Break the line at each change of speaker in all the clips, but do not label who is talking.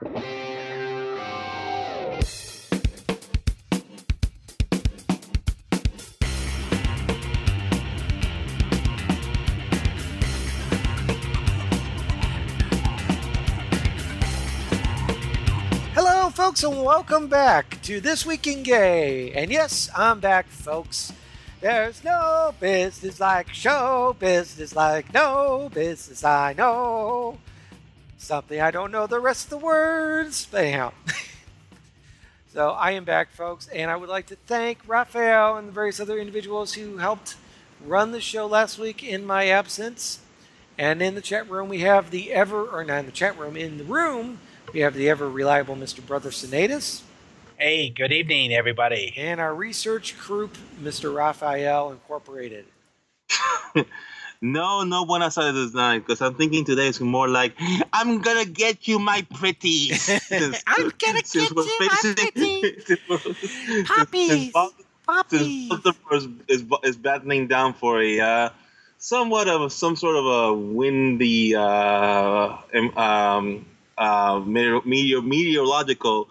Hello, folks, and welcome back to This Week in Gay. And yes, I'm back, folks. There's no business like show business like no business I know. Something I don't know the rest of the words, but anyhow. so I am back, folks, and I would like to thank Raphael and the various other individuals who helped run the show last week in my absence. And in the chat room, we have the ever, or not in the chat room, in the room, we have the ever reliable Mr. Brother Sinatus.
Hey, good evening, everybody.
And our research group, Mr. Raphael Incorporated.
no, no Buenos Aires is night, because I'm thinking today is more like, I'm gonna get you, my pretty.
I'm gonna get you, my pretty. Puppies. Puppies.
Is, is, is battling down for a uh, somewhat of a, some sort of a windy uh, um, uh, meteor, meteorological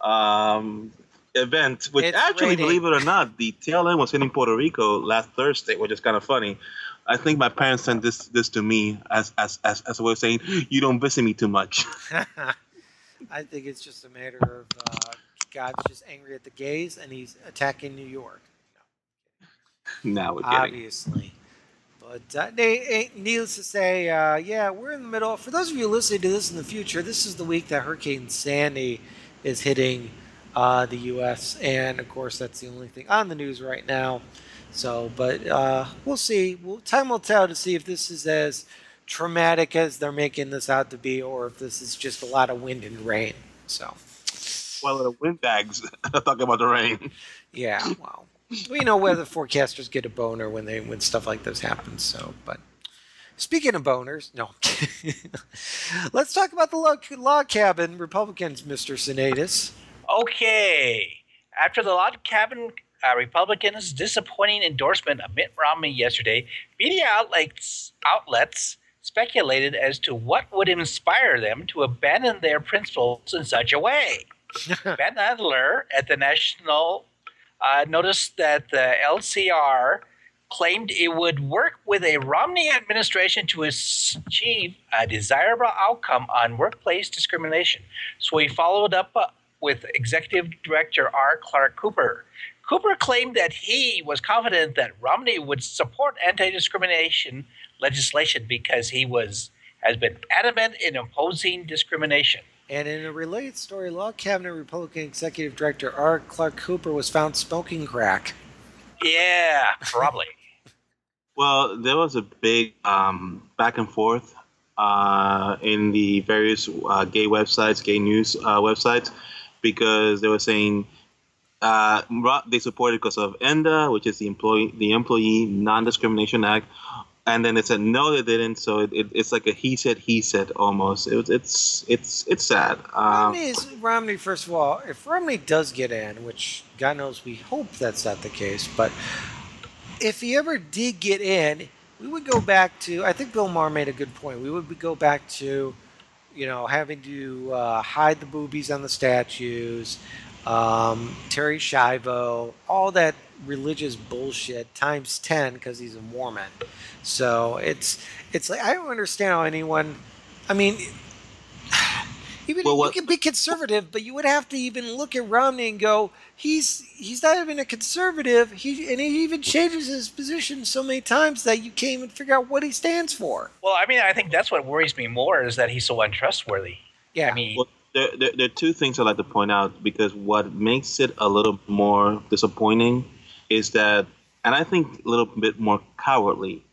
um, event, which
It's
actually,
raining.
believe it or not, the tail end was hitting Puerto Rico last Thursday, which is kind of funny. I think my parents sent this this to me as as as, as a way of saying you don't visit me too much.
I think it's just a matter of uh, God's just angry at the gays and he's attacking New York.
now we're kidding.
obviously. But uh, they, eh, needless to say, uh, yeah, we're in the middle. For those of you listening to this in the future, this is the week that Hurricane Sandy is hitting uh, the U.S. And of course, that's the only thing on the news right now. So, but uh, we'll see. Well, time will tell to see if this is as traumatic as they're making this out to be, or if this is just a lot of wind and rain. So,
Well, the windbags talking about the rain.
yeah, well, we know whether forecasters get a boner when they when stuff like this happens. So, but speaking of boners, no. Let's talk about the log, log cabin Republicans, Mister Senatus.
Okay. After the log cabin uh, Republicans' disappointing endorsement of Mitt Romney yesterday, media outlets, outlets speculated as to what would inspire them to abandon their principles in such a way. ben Adler at the National uh, noticed that the LCR claimed it would work with a Romney administration to achieve a desirable outcome on workplace discrimination. So he followed up uh, with Executive Director R. Clark Cooper. Cooper claimed that he was confident that Romney would support anti-discrimination legislation because he was has been adamant in opposing discrimination.
And in a related story, log cabinet Republican Executive Director R. Clark Cooper was found smoking crack.
Yeah, probably.
Well, there was a big um, back and forth uh, in the various uh, gay websites, gay news uh, websites, because they were saying uh, they supported because of ENDA, which is the employee the Employee Non-Discrimination Act, and then they said no, they didn't. So it, it, it's like a he said he said almost. It, it's it's it's sad. Um,
Romney is Romney. First of all, if Romney does get in, which God knows we hope that's not the case, but if he ever did get in, we would go back to. I think Bill Maher made a good point. We would go back to, you know, having to uh, hide the boobies on the statues, um, Terri Schiavo, all that religious bullshit times ten because he's a Mormon. So it's it's like I don't understand how anyone. I mean, even
Well,
you
what-
can be conservative, but you would have to even look at Romney and go, he's he's not even a conservative. He and he even changes his position so many times that you can't even figure out what he stands for.
Well, I mean, I think that's what worries me more is that he's so untrustworthy.
Yeah,
I mean,
Well, there, there, there are two things I'd like to point out because what makes it a little more disappointing is that, and I think a little bit more cowardly,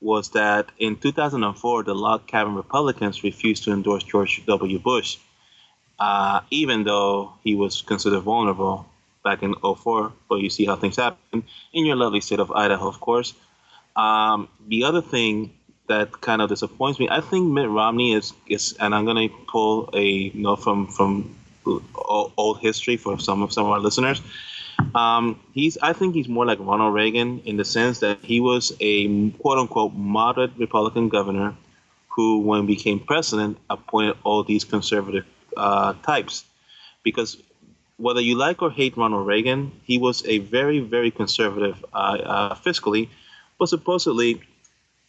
was that in 2004, the log cabin Republicans refused to endorse George W. Bush, uh, even though he was considered vulnerable back in 04. But you see how things happen in your lovely state of Idaho, of course. Um, the other thing that kind of disappoints me, I think Mitt Romney is, is and I'm going to pull a note from from old history for some of some of our listeners. Um, he's I think he's more like Ronald Reagan in the sense that he was a quote unquote moderate Republican governor who, when became president, appointed all these conservative uh, types, because whether you like or hate Ronald Reagan, he was a very, very conservative uh, uh, fiscally, but supposedly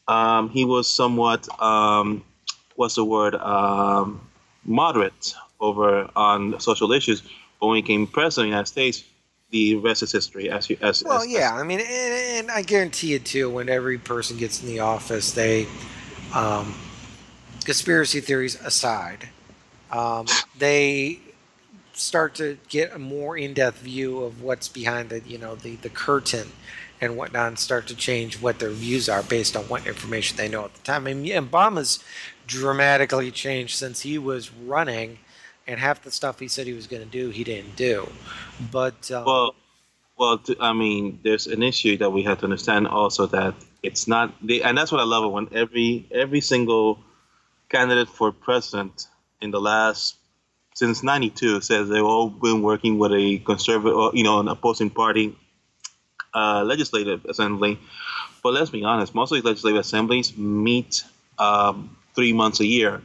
um, he was somewhat, um, what's the word, um, moderate over on social issues. But when he became president of the United States, the rest is history. As you, as
Well,
as-
yeah, I mean, and, and I guarantee you too. When every person gets in the office, they, um, conspiracy theories aside, um, they start to get a more in-depth view of what's behind the, you know, the the curtain and whatnot, and start to change what their views are based on what information they know at the time. I mean, Obama's dramatically changed since he was running, and half the stuff he said he was going to do, he didn't do. But um,
Well, well, I mean, there's an issue that we have to understand also that it's not, the, and that's what I love when every every single candidate for president in the last since '92 says they've all been working with a conservative, you know, an opposing party uh, legislative assembly. But let's be honest, most of these legislative assemblies meet um, three months a year,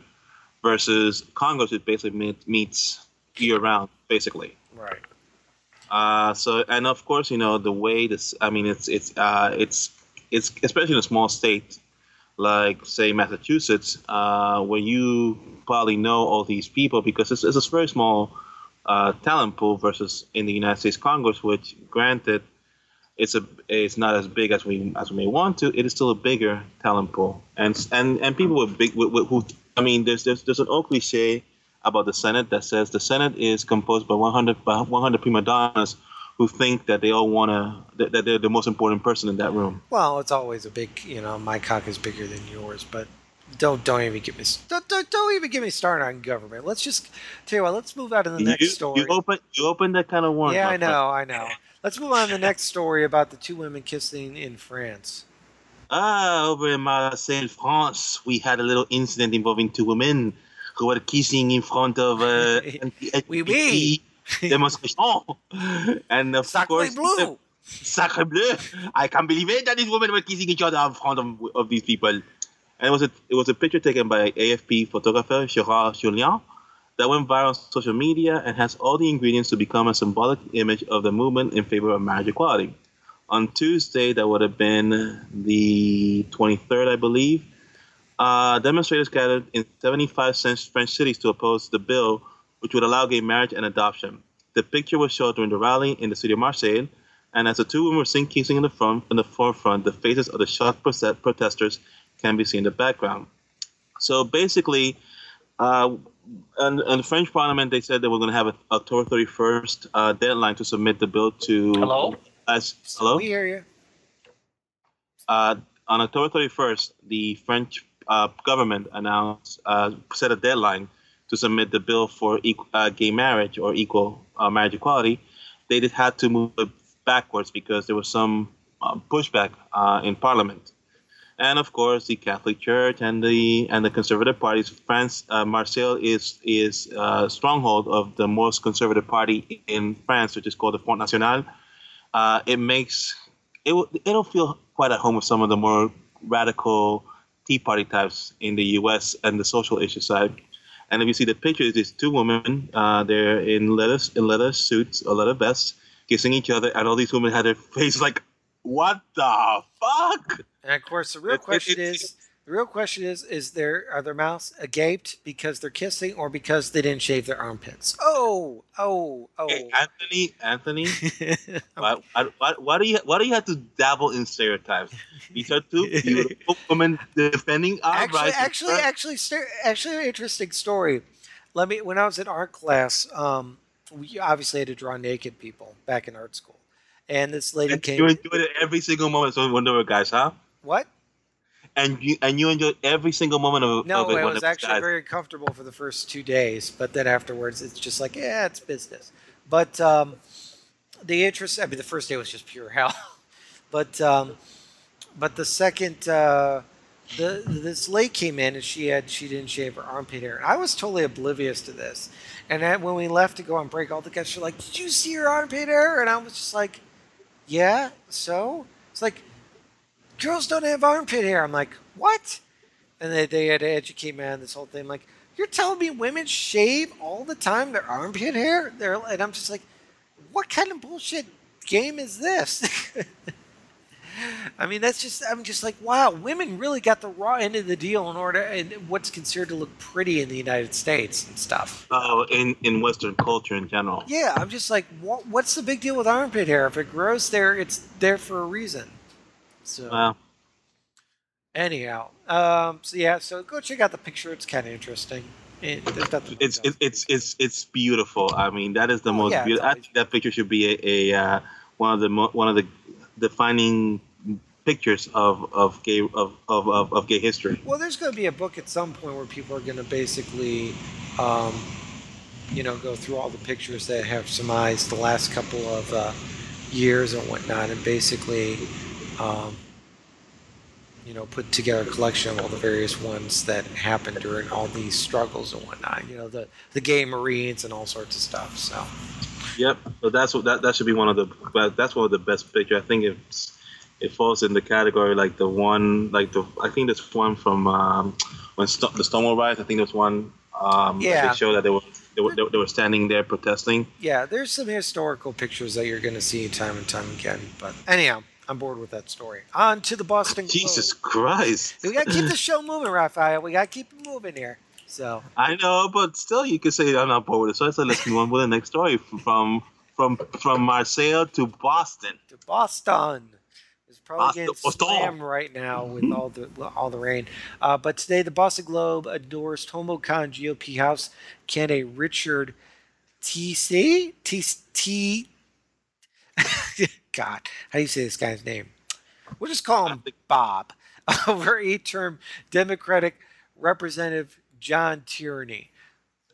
versus Congress, which basically meet, meets year round, basically.
right.
Uh, so and of course, you know the way this. I mean, it's it's uh, it's it's especially in a small state like say Massachusetts, uh, where you probably know all these people because it's, it's a very small uh, talent pool versus in the United States Congress, which granted it's a it's not as big as we as we may want to. It is still a bigger talent pool, and and and people with big with, with, who I mean, there's there's there's an old cliche about the Senate that says the Senate is composed by 100 by 100 prima donnas who think that they all want to that, that they're the most important person in that room.
Well, it's always a big, you know, my cock is bigger than yours, but don't don't even get me don't, don't, don't even get me started on government. Let's just tell you what. Let's move out to the next
you,
story.
you open you open that kind of one.
yeah, I
friend.
know, I know. Let's move on to the next story about the two women kissing in France.
Ah, over in Marseille, France, we had a little incident involving two women who were kissing in front of uh,
Oui, oui.
demonstration. and of
Sacre
course,
bleu.
Sacre bleu! I can't believe it that these women were kissing each other in front of, of these people. And it was a it was a picture taken by AFP photographer Gerard Julien that went viral on social media and has all the ingredients to become a symbolic image of the movement in favor of marriage equality. On Tuesday, that would have been the 23rd, I believe, uh, demonstrators gathered in 75 French cities to oppose the bill, which would allow gay marriage and adoption. The picture was shot during the rally in the city of Marseille, and as the two women were seen kissing in the front, in the forefront, the faces of the shocked protesters can be seen in the background. So basically, uh, in, in the French Parliament, they said they were going to have an October 31st uh, deadline to submit the bill to.
Hello?
As hello.
We hear you.
Uh, on October 31st, the French uh, government announced uh, set a deadline to submit the bill for equ- uh, gay marriage or equal uh, marriage equality. They did had to move it backwards because there was some uh, pushback uh, in Parliament, and of course the Catholic Church and the and the conservative parties. France, uh, Marseille is is a stronghold of the most conservative party in France, which is called the Front National. Uh, it makes it will it'll feel quite at home with some of the more radical Tea Party types in the U.S. and the social issue side. And if you see the pictures, these two women, uh, they're in leather in leather suits or leather vests, kissing each other, and all these women had their face like, "What the fuck?"
And of course, the real
It- it-
question
it's-
is the real question is is there are their mouths agaped because they're kissing or because they didn't shave their armpits? Oh, oh, oh.
Hey, Anthony, Anthony, why, why, why, why do you why do you have to dabble in stereotypes? These are two beautiful women defending our
actually,
rights.
actually, actually, st- actually, an interesting story. Let me. When I was in art class, um, we obviously had to draw naked people back in art school, and this lady
And
came.
you enjoyed it every single moment. So I Wonder Woman guys, huh?
What?
And you and you enjoyed every single moment of,
No,
of it.
it
when
was actually
guys.
very comfortable for the first two days, but then afterwards, it's just like, yeah, it's business. But um, the interest, I mean, the first day was just pure hell. but um, but the second, uh, the this lady came in and she had she didn't shave her armpit hair. I was totally oblivious to this. And then when we left to go on break, all the guys were like, "Did you see her armpit hair?" And I was just like, "Yeah." So it's like, girls don't have armpit hair. I'm like, what? And they, they had to educate me on this whole thing. like, You're telling me women shave all the time their armpit hair? They're, and I'm just like, what kind of bullshit game is this? I mean, that's just, I'm just like, wow, women really got the raw end of the deal in order, and what's considered to look pretty in the United States and stuff.
Oh, in, in Western culture in general.
Yeah, I'm just like, what, what's the big deal with armpit hair? If it grows there, it's there for a reason. So,
Well,
anyhow, um, so yeah, so go check out the picture. It's kind of interesting. It,
it's it's it's it's it's beautiful. I mean, that is the
Oh,
most
yeah,
beautiful. I think that picture should be a, a uh, one of the mo- one of the defining pictures of of gay of of, of, of gay history.
Well, there's going to be a book at some point where people are going to basically, um, you know, go through all the pictures that have surmised the last couple of uh, years and whatnot, and basically, um, you know, put together a collection of all the various ones that happened during all these struggles and whatnot. You know, the the gay Marines and all sorts of stuff. So,
Yep. So that's what that that should be one of the that's one of the best pictures. I think it's it falls in the category like the one like the I think there's one from um, when St- the Stonewall riots. I think there's one. Um,
Yeah.
They show that they were they were, they were standing there protesting.
yeah, there's some historical pictures that you're going to see time and time again. But anyhow, I'm bored with that story. On to the Boston. Globe.
Jesus Christ!
We gotta keep the show moving, Raphael. We gotta keep it moving here. So
I know, but still, you could say I'm not bored with it. So I said, let's move on with the next story from from from Marseille to Boston.
to Boston. It's probably
Boston,
getting
Boston.
slammed right now with all the all the rain. Uh, but today, the Boston Globe endorsed Homocan GOP House candidate Richard T.C. T. T. God, how do you say this guy's name? We'll just call him Bob. Over eight-term Democratic Representative John Tierney,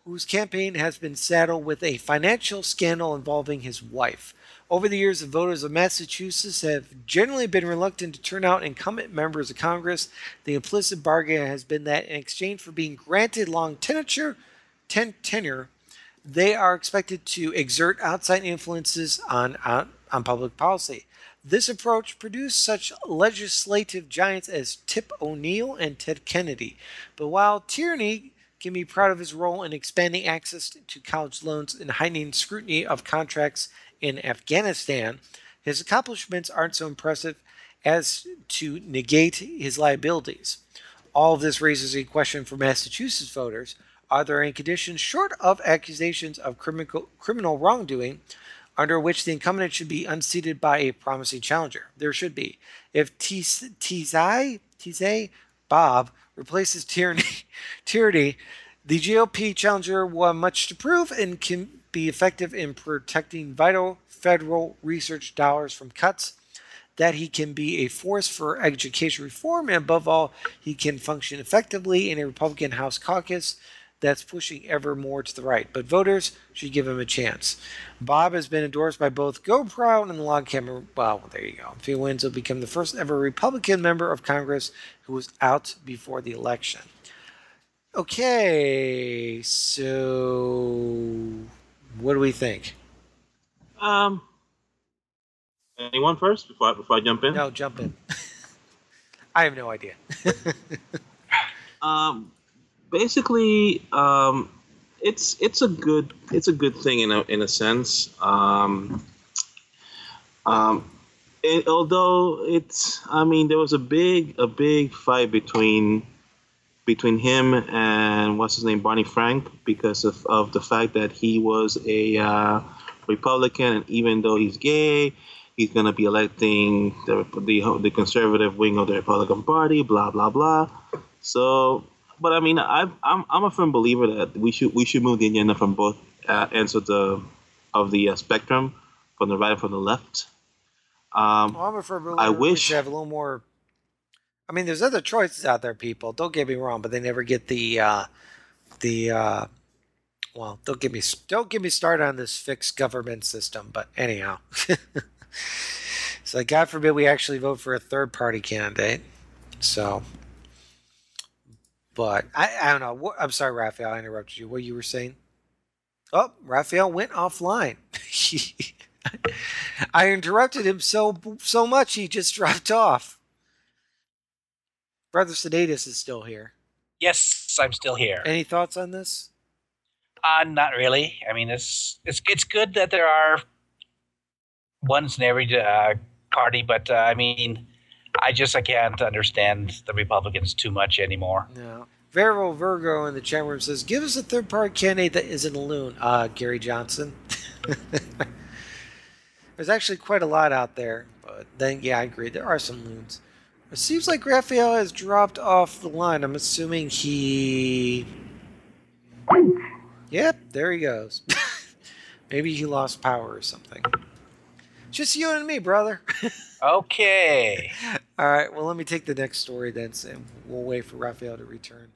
whose campaign has been saddled with a financial scandal involving his wife. Over the years, the voters of Massachusetts have generally been reluctant to turn out incumbent members of Congress. The implicit bargain has been that in exchange for being granted long tenure, ten- tenure they are expected to exert outside influences on, on, on public policy. This approach produced such legislative giants as Tip O'Neill and Ted Kennedy. But while Tierney can be proud of his role in expanding access to college loans and heightening scrutiny of contracts in Afghanistan, his accomplishments aren't so impressive as to negate his liabilities. All of this raises a question for Massachusetts voters. Are there any conditions short of accusations of criminal, criminal wrongdoing under which the incumbent should be unseated by a promising challenger? There should be. If Tisei, Tisei Bob replaces Tierney, Tierney, the GOP challenger will have much to prove and can be effective in protecting vital federal research dollars from cuts that he can be a force for education reform, and above all, he can function effectively in a Republican House caucus that's pushing ever more to the right. But voters should give him a chance. Bob has been endorsed by both GOProud and the Log Camera. Well, there you go. If he wins, he'll become the first ever Republican member of Congress who was out before the election. Okay, so what do we think?
Um, anyone first before I, before I jump in?
No, jump in. I have no idea.
Um, basically, um, it's it's a good it's a good thing in a in a sense. Um, um, it, although it's I mean there was a big a big fight between between him and what's his name Barney Frank because of, of the fact that he was a uh, Republican and even though he's gay he's going to be electing the, the the conservative wing of the Republican Party blah blah blah so but I mean I I'm I'm a firm believer that we should we should move the agenda from both uh, ends of the of the uh, spectrum from the right and from the left um,
Well, I'm a firm
I
believer we
wish-
should have a little more. I mean, there's other choices out there, people. Don't get me wrong, but they never get the uh, the. Uh, well, don't get me don't get me started on this fixed government system. But anyhow, so God forbid we actually vote for a third party candidate. So, but I, I don't know. I'm sorry, Raphael. I interrupted you. What you were saying? Oh, Raphael went offline. I interrupted him so so much he just dropped off. Brother Sedatus is still here.
Yes, I'm still here.
Any thoughts on this?
Uh, not really. I mean, it's it's it's good that there are ones in every uh, party, but uh, I mean, I just I can't understand the Republicans too much anymore.
No. Vero Virgo in the chat room says, "Give us a third-party candidate that isn't a loon." Uh, Gary Johnson. There's actually quite a lot out there, but then yeah, I agree. There are some loons. It seems like Raphael has dropped off the line. I'm assuming he. Yep, there he goes. Maybe he lost power or something. Just you and me, brother.
Okay.
All right, well, let me take the next story then, and we'll wait for Raphael to return.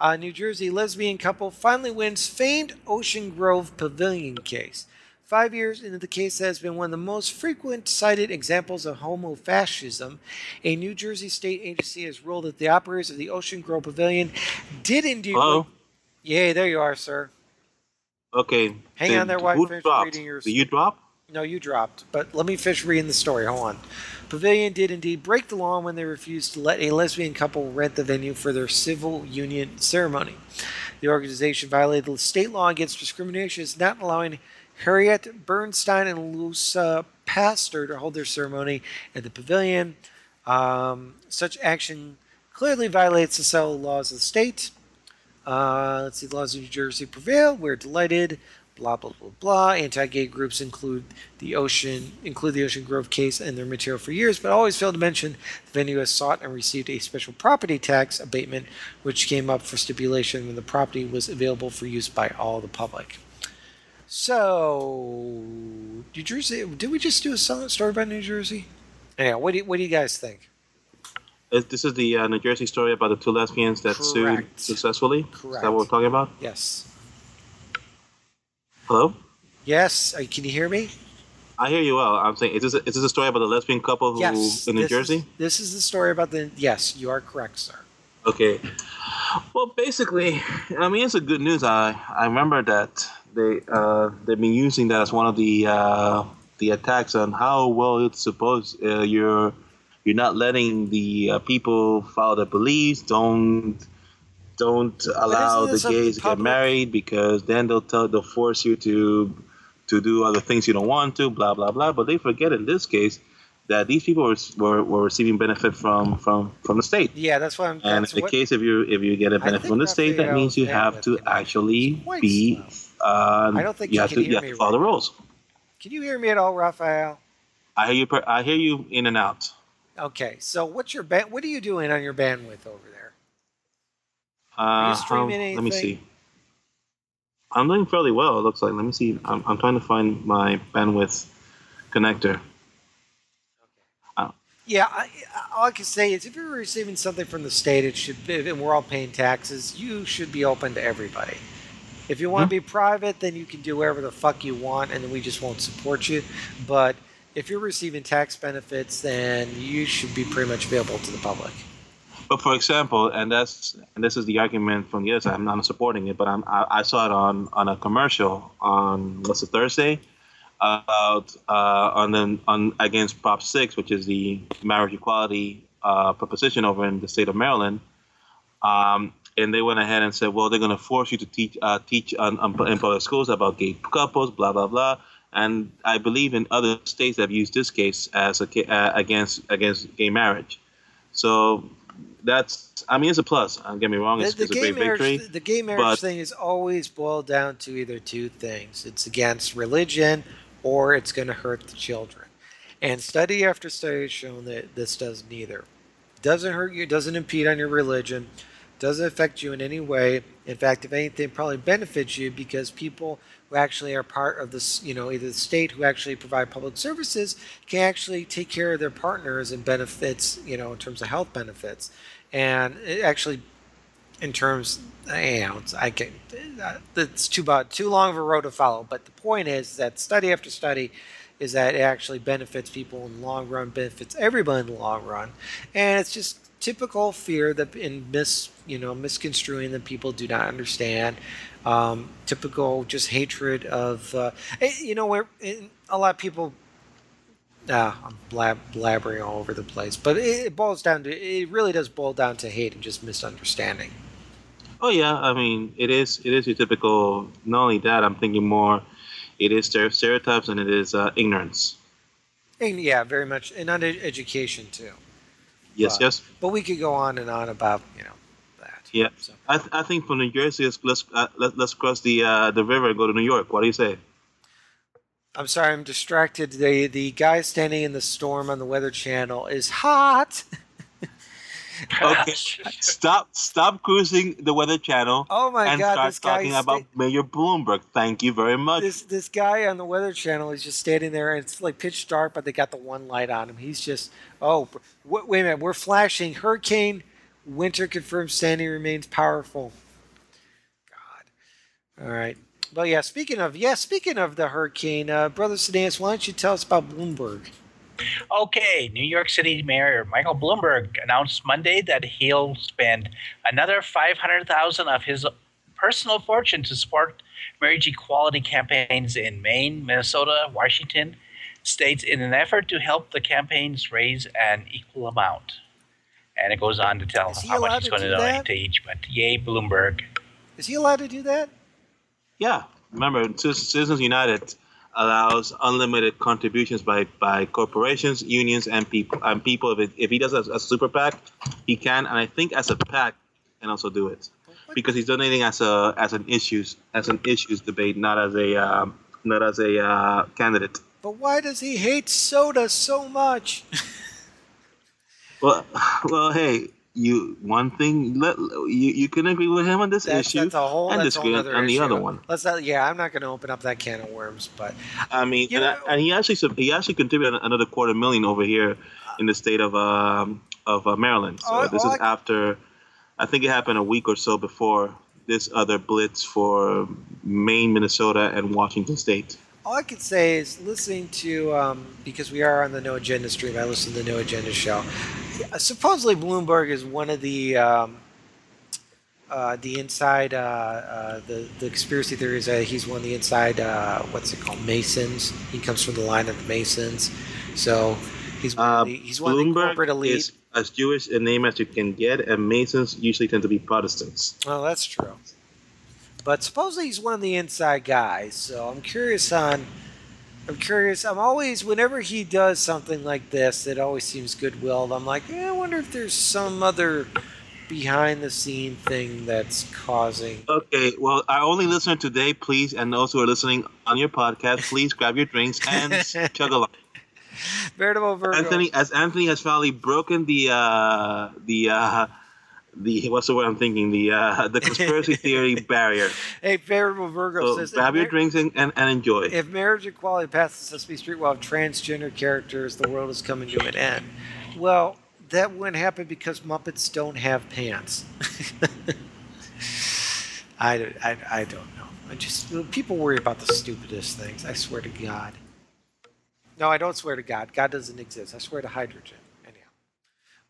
Uh, New Jersey lesbian couple finally wins famed Ocean Grove Pavilion case. Five years into the case that has been one of the most frequent cited examples of homofascism, a New Jersey state agency has ruled that the operators of the Ocean Grove Pavilion did indeed.
Hello.
Yay, there you are, sir.
Okay.
Hang
did-
on there while I finish
dropped?
reading your-
Did you drop?
No, you dropped. But let me finish reading the story. Hold on. Pavilion did indeed break the law when they refused to let a lesbian couple rent the venue for their civil union ceremony. The organization violated the state law against discrimination, is not allowing Harriet Bernstein and Luisa Paster to hold their ceremony at the pavilion. Um, such action clearly violates the civil laws of the state. Uh, let's see, the laws of New Jersey prevail. We're delighted. Blah blah blah blah. Anti-gay groups include the Ocean include the Ocean Grove case and their material for years, but always fail to mention the venue has sought and received a special property tax abatement, which came up for stipulation when the property was available for use by all the public. So, New Jersey. Did we just do a silent story about New Jersey? Anyhow, what do you, what do you guys think?
Uh, This is the uh, New Jersey story about the two lesbians that sued successfully.
Correct.
Is that what we're talking about?
Yes.
Hello.
Yes. Uh, can you hear me?
I hear you well. I'm saying, is this a, is this a story about the lesbian couple who
Yes.
in New
this
Jersey?
Is, this is the story about the. Yes, you are correct, sir.
Okay. Well, basically, I mean, it's a good news. I I remember that they uh, they've been using that as one of the uh, the attacks on how well it's supposed uh, you're you're not letting the uh, people follow their beliefs. Don't don't allow the gays to get married because then they'll tell they'll force you to to do other things you don't want to. Blah blah blah. But they forget in this case that these people were, were, were receiving benefit from, from, from the state.
Yeah, that's what I'm.
And in the
what,
case if you if you get a benefit from the state, that means you have to actually be. Um,
I don't think
you have
can
to
hear
you have to follow the rules.
Can you hear me at all, Raphael?
I hear you. I hear you in and out.
Okay, so what's your band? What are you doing on your bandwidth over there?
Uh, Let me see. I'm doing fairly well. It looks like. Let me see. I'm, I'm trying to find my bandwidth connector.
Yeah, I, all I can say is if you're receiving something from the state, it should be, and we're all paying taxes, you should be open to everybody. If you want to be private, then you can do whatever the fuck you want, and then we just won't support you. But if you're receiving tax benefits, then you should be pretty much available to the public.
But for example, and that's and this is the argument from other. I'm not supporting it, but I'm, I, I saw it on on a commercial on what's it Thursday about uh, on the on against Prop Six, which is the marriage equality uh, proposition over in the state of Maryland. Um, and they went ahead and said, well, they're going to force you to teach uh, teach on, on, in public schools about gay couples, blah blah blah. And I believe in other states have used this case as a uh, against against gay marriage. So that's I mean it's a plus. Don't get me wrong,
The,
it's,
the
it's a great
marriage,
victory.
the gay marriage thing is always boiled down to either two things: it's against religion, or it's going to hurt the children. And study after study has shown that this does neither. Doesn't hurt you, doesn't impede on your religion, doesn't affect you in any way. In fact, if anything, probably benefits you because people who actually are part of this, you know, either the state who actually provide public services can actually take care of their partners and benefits, you know, in terms of health benefits. And it actually, in terms, eh, you know, I can, uh, it's too about too long of a road to follow. But the point is that study after study is that it actually benefits people in the long run, benefits everybody in the long run, and it's just typical fear that in mis you know misconstruing that people do not understand. Um, typical just hatred of uh, eh, you know where eh, a lot of people. Ah, I'm blab- blabbering all over the place, but it, it boils down to it really does boil down to hate and just misunderstanding.
Oh yeah, I mean it is it is your typical. Not only that, I'm thinking more. It is stereotypes and it is uh, ignorance.
And yeah, very much, and under education too.
Yes,
Right.
yes.
But we could go on and on about you know.
Yeah.
So,
I, th- I think from New Jersey, let's let's, uh, let, let's cross the uh, the river and go to New York. What do you say?
I'm sorry, I'm distracted. The the guy standing in the storm on the Weather Channel is hot.
Okay. Stop stop cruising the Weather Channel
Oh my
and
God,
start
this guy
talking about
sta-
Mayor Bloomberg. Thank you very much.
this this guy on the Weather Channel is just standing there, and it's like pitch dark, but they got the one light on him. He's just oh, wait a minute, we're flashing hurricane. Winter confirmed Sandy remains powerful. God, all right. Well, yeah. Speaking of yeah, speaking of the hurricane, uh, brother Sedanis, why don't you tell us about Bloomberg?
Okay, New York City Mayor Michael Bloomberg announced Monday that he'll spend another 500,000 of his personal fortune to support marriage equality campaigns in Maine, Minnesota, Washington states in an effort to help the campaigns raise an equal amount. And it goes on to tell how much
allowed
he's going to donate to each. But yay, Bloomberg!
Is he allowed to do that?
Yeah, remember, Citizens United allows unlimited contributions by, by corporations, unions, and people. And people, if, it, if he does a, a super PAC, he can. And I think as a PAC, can also do it because he's donating as a as an issues as an issues debate, not as a um, not as a uh, candidate.
But why does he hate soda so much?
Well, well, hey, you one thing let you you can agree with him on this
That's,
issue
that's a whole.
and
that's a whole
disagree
other
on the
issue.
other one.
Let's not. Yeah, I'm not going to open up that can of worms. But
I mean, and, I- and he actually he actually contributed another quarter million over here in the state of um, of uh, Maryland. So
Oh,
this
oh,
is
I-
after, I think it happened a week or so before this other blitz for Maine, Minnesota, and Washington State.
All I can say is listening to um, because we are on the No Agenda stream. I listen to the No Agenda show. Supposedly, Bloomberg is one of the. Um, uh, the inside, uh, uh, the the conspiracy that he's one of the inside. Uh, what's it called? Masons. He comes from the line of the Masons, so he's one
Uh,
of the, he's one of the corporate elite.
is as Jewish a name as you can get, and Masons usually tend to be Protestants.
Well, that's true. But supposedly he's one of the inside guys, so I'm curious on. I'm curious. I'm always, whenever he does something like this, it always seems goodwill. I'm like, eh, I wonder if there's some other behind the scene thing that's causing.
Okay, well, our only listener today, please, and those who are listening on your podcast, please grab your drinks and chug along.
Veritable Virgo.
Anthony, as Anthony has finally broken the uh, the uh, the what's the word I'm thinking the uh, the conspiracy theory barrier.
Hey, Veritable Virgo
So
says.
grab your
mar-
drinks and, and, and enjoy.
If marriage equality passes Sesame Street have transgender characters, the world is coming to an end. Well, that wouldn't happen because Muppets don't have pants. I, don't- I, I don't know. I just people worry about the stupidest things. I swear to God. No, I don't swear to God. God doesn't exist. I swear to hydrogen.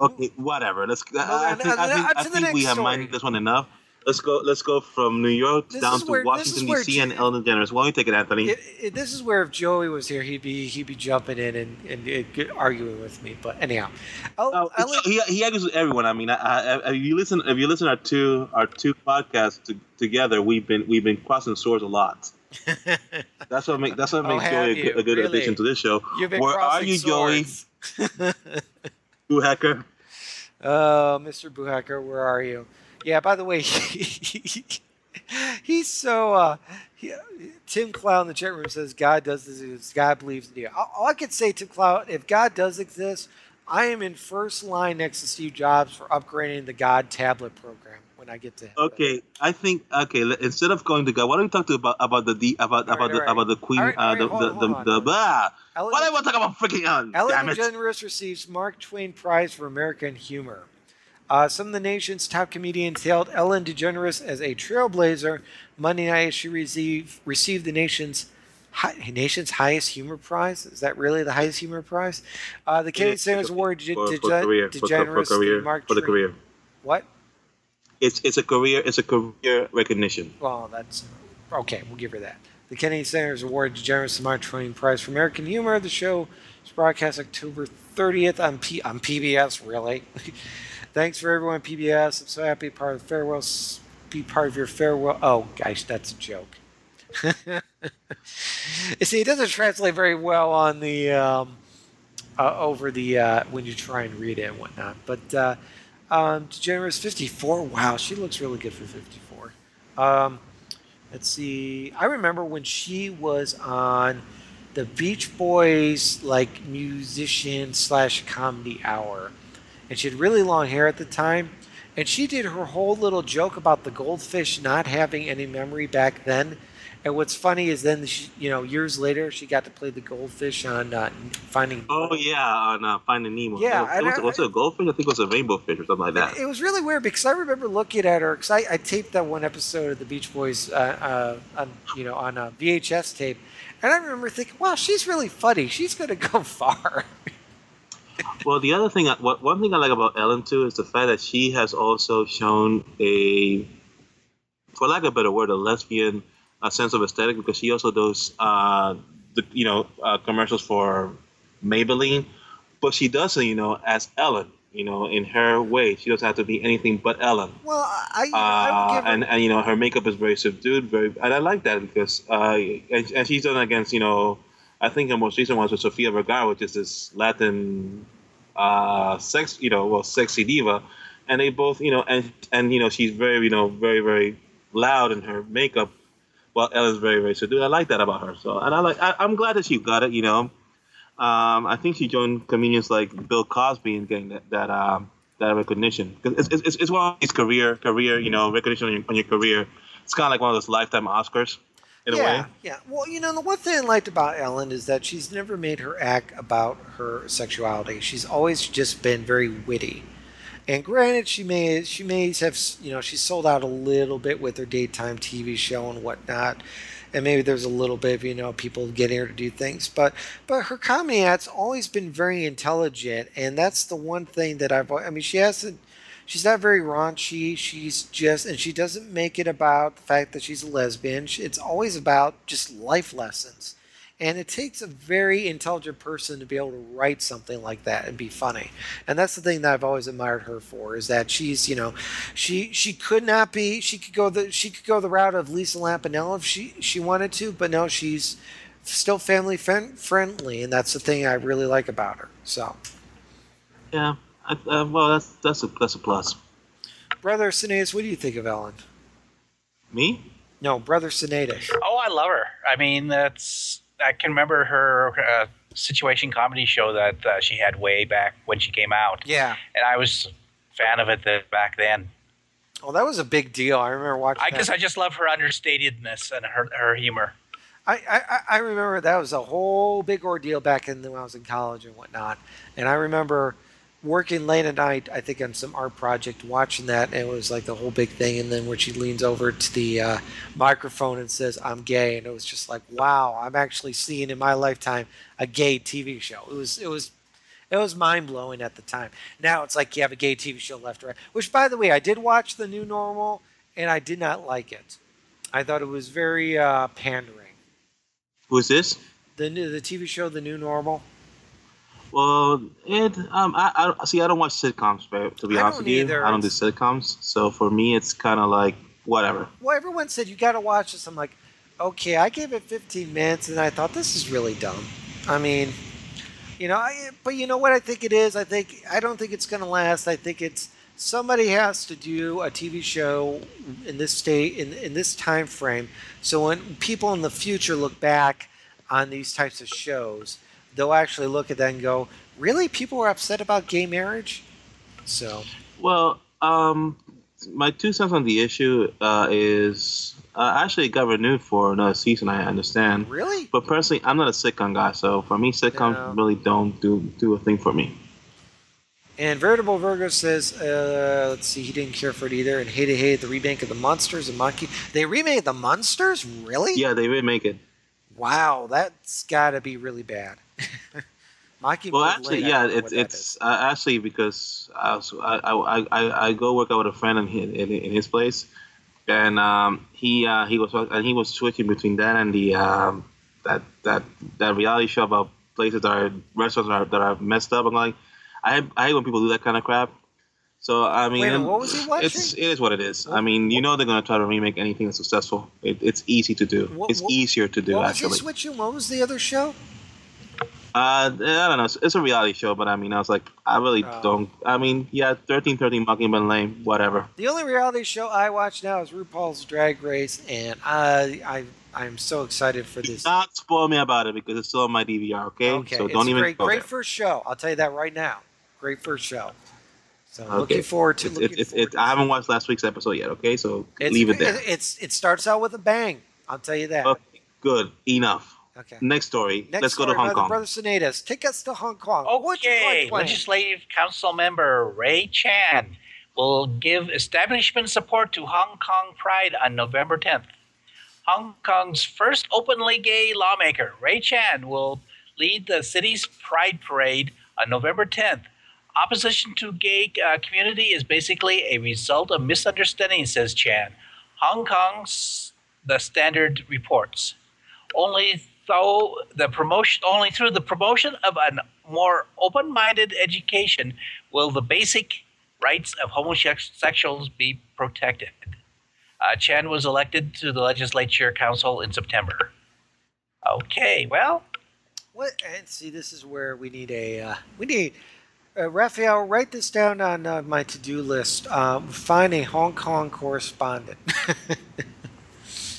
Okay, whatever. Let's. I, I think, I think, I think we have
story.
minded this one enough. Let's go. Let's go from New York
This
down to
where-
Washington D.C. and Ellen DeGeneres. Why don't you take it, Anthony?
It, it, this is where if Joey was here, he'd be he'd be jumping in and, and, and arguing with me. But anyhow, I'll,
Oh,
oh I'll
he, he argues with everyone. I mean, I, I, if you listen, if you listen our two our two podcasts to, together, we've been we've been crossing swords a lot. That's what make that's what
Oh,
makes
have
Joey a, good- a good
Really?
addition to this show.
You've been
Where are you, Joey?
swords.
Who hacker?
Oh, Mr. Buhacker, where are you? Yeah, by the way, he's so. Uh, he, Tim Cloud in the chat room says God does this. God believes in you. All, I can say, Tim Cloud, if God does exist, I am in first line next to Steve Jobs for upgrading the God tablet program when I get to him.
Okay, I think okay. Instead of going to God, why don't we talk to about about the D about
All right,
about the
all right.
about the Queen
All right,
uh,
all
the
hold
the
on,
the,
hold on.
the blah.
Ellen,
Why do I want to talk about freaking on?
Ellen
Damn it!
DeGeneres receives Mark Twain Prize for American Humor. Uh, some of the nation's top comedians hailed Ellen DeGeneres as a trailblazer. Monday night, she received received the nation's hi, nation's highest humor prize. Is that really the highest humor prize? Uh, the Kennedy
It's Center
Award to
for,
De-
for career, for, for, for
the
career,
Mark
for the career.
What?
It's it's a career. It's a career recognition.
Well, that's okay. We'll give her that. The Kennedy Center Award DeGeneres the Mark Twain Prize for American Humor. The show was broadcast October 30th on P- on PBS. Really, thanks for everyone PBS. I'm so happy part of the farewell be part of your farewell. Oh, gosh, that's a joke. you see, it doesn't translate very well on the um, uh, over the uh, when you try and read it and whatnot. But uh, um, DeGeneres 54. Wow, she looks really good for 54. Um, let's see. I remember when she was on the Beach Boys like musician slash comedy hour, and she had really long hair at the time. And she did her whole little joke about the goldfish not having any memory back then and what's funny is then, she, you know, years later, she got to play the goldfish on uh, Finding.
Oh yeah, on uh, Finding Nemo.
Yeah,
it was, was, was it a goldfish? I think it was a rainbow fish or something like that.
It was really weird because I remember looking at her because I, I, taped that one episode of the Beach Boys, uh, uh on, you know, on a VHS tape, and I remember thinking, "Wow, she's really funny. She's going to go far."
well, the other thing, what one thing I like about Ellen too is the fact that she has also shown a, for lack of a better word, a lesbian a sense of aesthetic because she also does uh, the you know uh, commercials for Maybelline, but she does it you know as Ellen. You know, in her way, she doesn't have to be anything but Ellen.
Well, I,
I uh, and and you know her makeup is very subdued, very, and I like that because uh, and, and she's done against you know, I think her most recent one was Sofia Vergara, which is this Latin uh, sex, you know, well, sexy diva, and they both, you know, and and you know, she's very, you know, very very loud in her makeup, well, Ellen's very, very subdued. I like that about her. So, and I like, I, am glad that she got it. You know, um, I think she joined comedians like Bill Cosby and getting that that um, that recognition because it's, it's, it's one of these career career you know recognition on your, on your career. It's kind of like one of those lifetime Oscars. In
yeah,
a way.
yeah. Well, you know, the one thing I liked about Ellen is that she's never made her act about her sexuality. She's always just been very witty. And granted, she may she may have you know she sold out a little bit with her daytime TV show and whatnot, and maybe there's a little bit of you know people getting her to do things, but but her comedy act's always been very intelligent, and that's the one thing that I've I mean she hasn't she's not very raunchy. She's just, and she doesn't make it about the fact that she's a lesbian. It's always about just life lessons. And it takes a very intelligent person to be able to write something like that and be funny. And that's the thing that I've always admired her for is that she's, you know, she she could not be she could go the she could go the route of Lisa Lampanelli if she she wanted to, but no, she's still family friendly, and that's the thing I really like about her. So.
Yeah, I, uh, well, that's that's a that's a plus.
Brother Sineas, what do you think of Ellen?
Me?
No, Brother Sineas.
Oh, I love her. I mean, that's I can remember her uh, situation comedy show that uh, she had way back when she came out.
Yeah,
and I was a fan of it the, back then.
Well, that was a big deal. I remember watching.
I guess I just love her understatedness and her her humor.
I, I, I remember that was a whole big ordeal back in when I was in college and whatnot. And I remember working late at night, I think on some art project, watching that, and it was like the whole big thing. And then when she leans over to the uh, microphone and says, "I'm gay," and it was just like, wow, I'm actually seeing in my lifetime a gay TV show. It was it was it was mind blowing at the time. Now it's like you have a gay TV show left or right. Which, by the way, I did watch the new normal, and I did not like it. I thought it was very uh, pandering.
Who's this?
The new the TV show, The New Normal.
Well, it um, I, I see. I don't watch sitcoms, to be
I
honest with you.
Either.
I don't do sitcoms, so for me, it's kind of like whatever.
Well, everyone said you got to watch this. I'm like, okay. I gave it 15 minutes, and I thought this is really dumb. I mean, you know, I, but you know what I think it is. I think I don't think it's going to last. I think it's somebody has to do a TV show in this state in in this time frame. So when people in the future look back on these types of shows they'll actually look at that and go, "Really? People were upset about gay marriage?" So,
well, um, my two cents on the issue uh, is uh, actually got renewed for another season. I understand.
Really?
But personally, I'm not a sitcom guy, so for me, sitcoms no. really don't do do a thing for me.
And Veritable Virgo says, uh, let's see, he didn't care for it either, and hated hated the remake of the Munsters and Monkey. They remade the Munsters, really?
Yeah, they remake it.
Wow, that's got to be really bad.
Well, actually, yeah, it's it's uh, actually because I, was, I, I, I, I go work out with a friend in his, in, his place, and um, he uh, he was and he was switching between that and the um, that that that reality show about places that are restaurants that are, that are messed up. I'm like, I I hate when people do that kind of crap. So I mean,
Wait a minute,
and
what was he watching?
It's it is what it is.
What-
I mean, you know they're gonna try to remake anything that's successful. It, it's easy to do.
What-
it's
what-
easier to do
what was
actually.
he switching? What was the other show?
Uh, I don't know. It's, it's a reality show, but I mean, I was like, I really
Oh.
don't. I mean, yeah, thirteen thirteen Mockingbird Lane, whatever.
The only reality show I watch now is RuPaul's Drag Race, and I I I'm so excited for this.
Do not spoil me about it because it's still on my DVR. Okay,
Okay,
so
it's
don't
a
even
great, great
there.
first show. I'll tell you that right now. Great first show. So
Okay.
looking forward to.
It's,
looking
it's, it's,
forward
it's,
to
I haven't watched last week's episode yet. Okay, so
It's,
leave it there.
It's it starts out with a bang. I'll tell you that.
Okay, good enough.
Okay.
Next story.
Next
Let's go to Hong
Brother,
Kong.
Brother Sinatus, take us to Hong Kong. Oh, what's your
Okay. Legislative Council member Ray Chan will give establishment support to Hong Kong Pride on November 10th. Hong Kong's first openly gay lawmaker, Ray Chan, will lead the city's Pride Parade on November 10th. Opposition to gay uh, community is basically a result of misunderstanding, says Chan. Hong Kong's the Standard reports. Only though the promotion only through the promotion of a more open-minded education will the basic rights of homosexuals be protected. Uh, Chan was elected to the Legislature Council in September. Okay, well,
What? And see, this is where we need a uh, we need. Uh, Raphael, write this down on uh, my to-do list. Um, find a Hong Kong correspondent.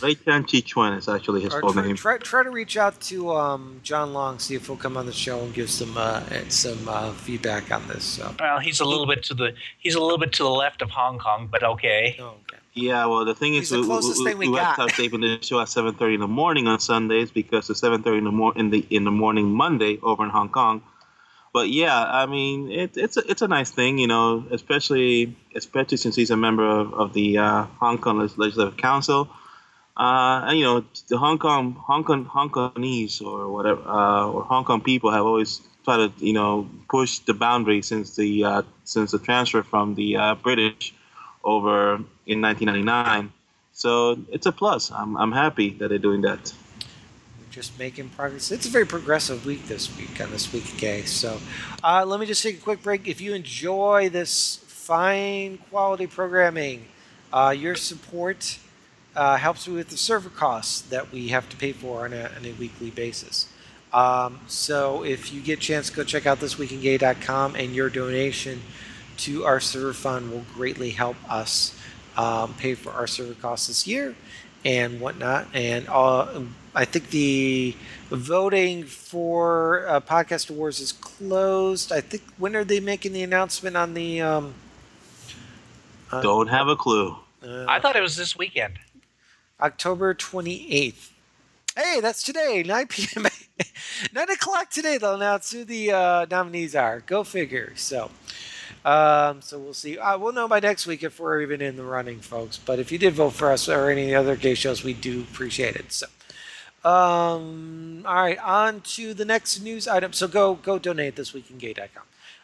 Ray Chan Chi Chuan is actually his
or
full
try,
name.
try, try to reach out to um, John Long, see if he'll come on the show and give some uh, some uh, feedback on this. So,
well, he's a little bit to the he's a little bit to the left of Hong Kong, but okay.
oh, okay.
Yeah, well, the thing
He's
is,
the
we, we,
closest
we,
thing we
we have to start taping the show at seven thirty in the morning on Sundays because it's seven thirty in the mor- in the in the morning Monday over in Hong Kong. But yeah, I mean, it, it's a it's a nice thing, you know, especially especially since he's a member of, of the uh, Hong Kong Legislative Council. Uh, and you know, the Hong Kong Hong Kong Hong Kongese or whatever uh, or Hong Kong people have always tried to you know push the boundary since the uh, since the transfer from the uh, British over in 1999. So it's a plus. I'm I'm happy that they're doing that.
We're just making progress. It's a very progressive week this week on this week, okay? So uh, let me just take a quick break. If you enjoy this fine quality programming, uh, your support uh, helps me with the server costs that we have to pay for on a, on a weekly basis. Um, so if you get a chance, go check out thisweekingay.com and your donation to our server fund will greatly help us um, pay for our server costs this year and whatnot. And uh, I think the voting for uh, Podcast Awards is closed. I think when are they making the announcement on the? Um, uh,
Don't have a clue.
uh,
I thought it was this weekend.
October 28th. Hey, that's today, 9 p.m. 9 o'clock today, they'll announce who the uh, nominees are. Go figure. So, um, so we'll see. Uh, we'll know by next week if we're even in the running, folks. But if you did vote for us or any other gay shows, we do appreciate it. So, um, all right, on to the next news item. So go go donate this week in gay.com.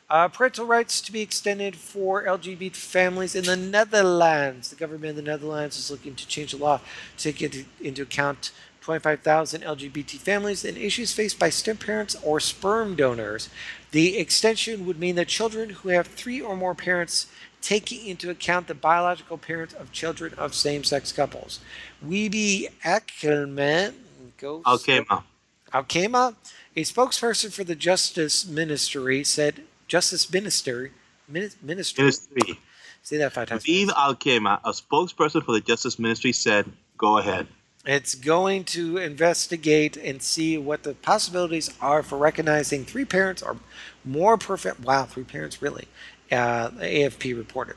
Uh, parental rights to be extended for LGBT families in the Netherlands. The government of the Netherlands is looking to change the law to take into, account 25,000 LGBT families and issues faced by step parents or sperm donors. The extension would mean that children who have three or more parents taking into account the biological parents of children of same-sex couples. Weeby Ackerman
Alkema.
Alkema, a spokesperson for the Justice Ministry, said Justice Minister Min- Ministry.
Ministry.
Say that five times.
Vive Alkema, a spokesperson for the Justice Ministry, said, "Go ahead."
It's going to investigate and see what the possibilities are for recognizing three parents or more perfect. Wow, three parents, really? Uh, AFP reported.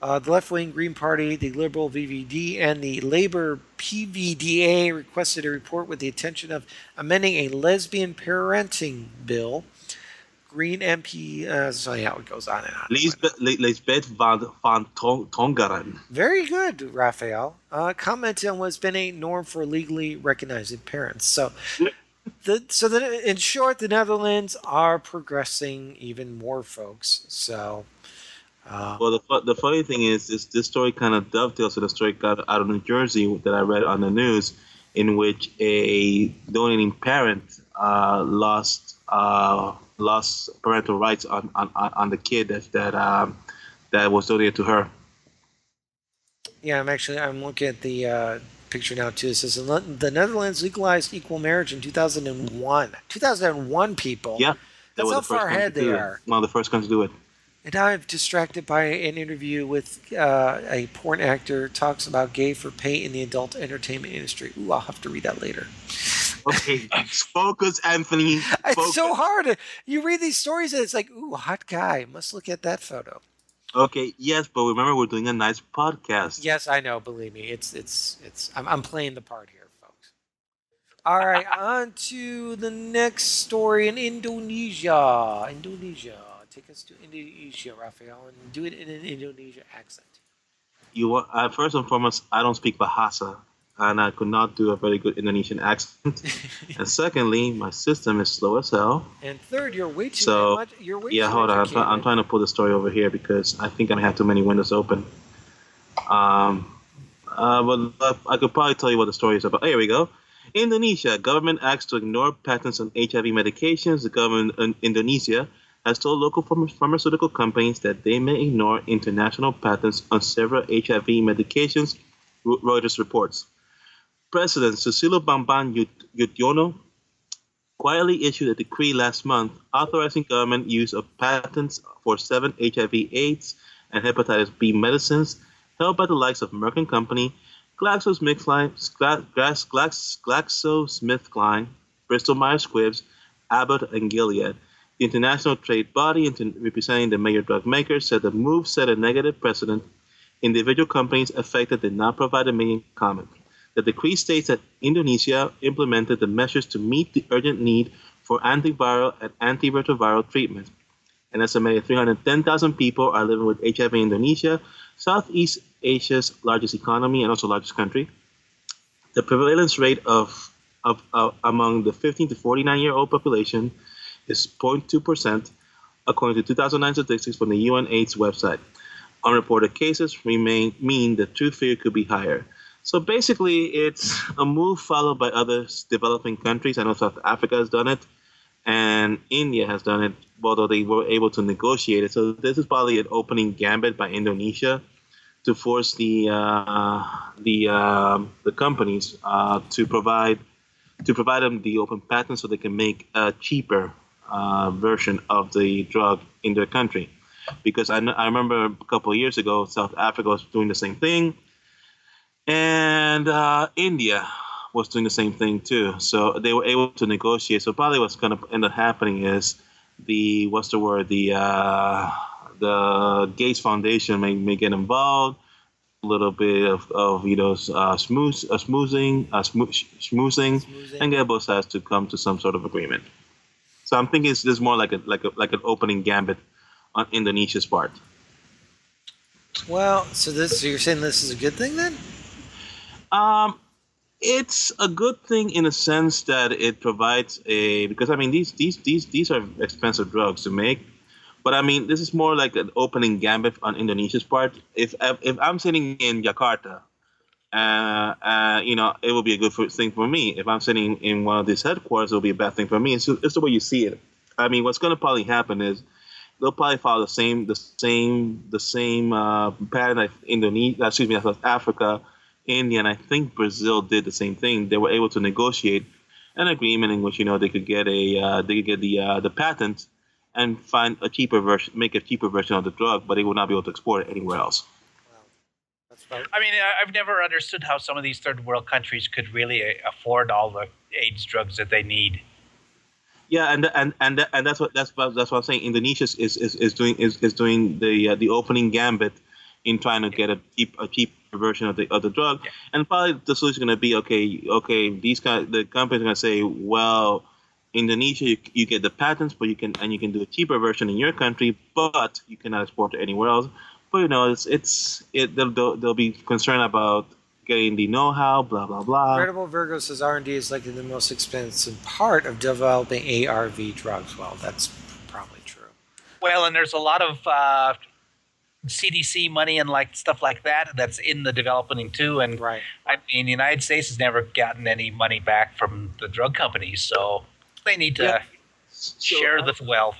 Uh, the left wing Green Party, the Liberal VVD, and the Labor PVDA requested a report with the intention of amending a lesbian parenting bill. Green MP, uh, so yeah, it goes on and on.
Liesbeth, Liesbeth van, van Tongeren.
Very good, Raphael. Uh, commented on what's been a norm for legally recognizing parents. So, the so the, in short, the Netherlands are progressing even more, folks. So, uh,
Well, the, the funny thing is, this this story kind of dovetails to the story got out of New Jersey that I read on the news, in which a donating parent uh, lost uh, lost parental rights on, on, on the kid that that um, that was donated to her.
Yeah, I'm actually I'm looking at the uh, picture now too. It says the Netherlands legalized equal marriage in 2001. 2001 people.
Yeah,
that's how far ahead they
are. One of the first countries to do it.
And now I'm distracted by an interview with uh, a porn actor talks about gay for pay in the adult entertainment industry. Ooh, I'll have to read that later.
Okay, focus, Anthony. Focus.
It's so hard. You read these stories and it's like, ooh, hot guy. Must look at that photo.
Okay, yes, but remember we're doing a nice podcast.
Yes, I know. Believe me, it's it's it's. I'm, I'm playing the part here, folks. All right, on to the next story in Indonesia. Indonesia. Take us to Indonesia, Raphael, and do it in an Indonesia accent.
You uh, first and foremost, I don't speak Bahasa, and I could not do a very good Indonesian accent. and secondly, my system is slow as hell.
And third, you're way too
so,
much. You're way
yeah, hold on. I'm, I'm, trying to pull the story over here because I think I have too many windows open. Um, uh, but I could probably tell you what the story is about. here we go. Indonesia government acts to ignore patents on HIV medications. The government in Indonesia has told local pharmaceutical companies that they may ignore international patents on several HIV medications. Reuters reports. President Susilo Bambang Yudhoyono quietly issued a decree last month authorizing government use of patents for seven HIV/AIDS and hepatitis B medicines held by the likes of Merck and Company, GlaxoSmithKline, GlaxoSmithKline, Bristol Myers Squibb, Abbott, and Gilead. The international trade body representing the major drug makers said the move set a negative precedent. Individual companies affected did not provide a comment. The decree states that Indonesia implemented the measures to meet the urgent need for antiviral and antiretroviral treatment. An estimated 310,000 people are living with HIV in Indonesia, Southeast Asia's largest economy and also largest country. The prevalence rate of, of uh, among the 15 to 49 year old population is 0.2%, according to 2009 statistics from the UN AIDS website. Unreported cases remain mean the true figure could be higher. So basically, it's a move followed by other developing countries. I know South Africa has done it, and India has done it, although they were able to negotiate it. So this is probably an opening gambit by Indonesia to force the uh, the uh, the companies uh, to provide to provide them the open patent so they can make a cheaper uh, version of the drug in their country. Because I, I remember a couple of years ago, South Africa was doing the same thing and uh, India was doing the same thing too. So they were able to negotiate. So probably what's going to end up happening is the what's the word the uh, the Gates Foundation may, may get involved. A little bit of, of you know uh, smooth, uh, smoothing, uh, schmoozing, and get both sides to come to some sort of agreement. So I'm thinking this is more like a like a like an opening gambit on Indonesia's part.
Well, so this so you're saying this is a good thing then?
Um, it's a good thing in a sense that it provides a because I mean these these these these are expensive drugs to make, but I mean this is more like an opening gambit on Indonesia's part. If if I'm sitting in Jakarta, uh, uh, you know, it will be a good thing for me. If I'm sitting in one of these headquarters, it will be a bad thing for me. It's, it's the way you see it. I mean, what's going to probably happen is they'll probably follow the same the same the same uh, pattern that Indonesia, excuse me, South Africa India and I think Brazil did the same thing. They were able to negotiate an agreement in which you know they could get a uh, they could get the uh, the patent and find a cheaper version, make a cheaper version of the drug, but they would not be able to export it anywhere else.
I mean, I've never understood how some of these third world countries could really uh, afford all the AIDS drugs that they need.
Yeah, and and and and that's what that's what, that's what I'm saying. Indonesia is is, is doing is, is doing the uh, the opening gambit in trying to get a cheap a cheap version of the of the drug. Yeah. And probably the solution is going to be okay. Okay, these guys, the companies are going to say, well, Indonesia, you, you, get the patents, but you can and you can do a cheaper version in your country, but you cannot export it anywhere else. But you know, it's it's it. They'll, they'll, they'll be concerned about getting the know-how, blah blah blah.
Incredible Virgo says R and D is likely the most expensive part of developing ARV drugs. Well, that's probably true.
Well, and there's a lot of uh, CDC money and like stuff like that that's in the developing too. And
right.
I mean, the United States has never gotten any money back from the drug companies, so they need to yeah. share the wealth.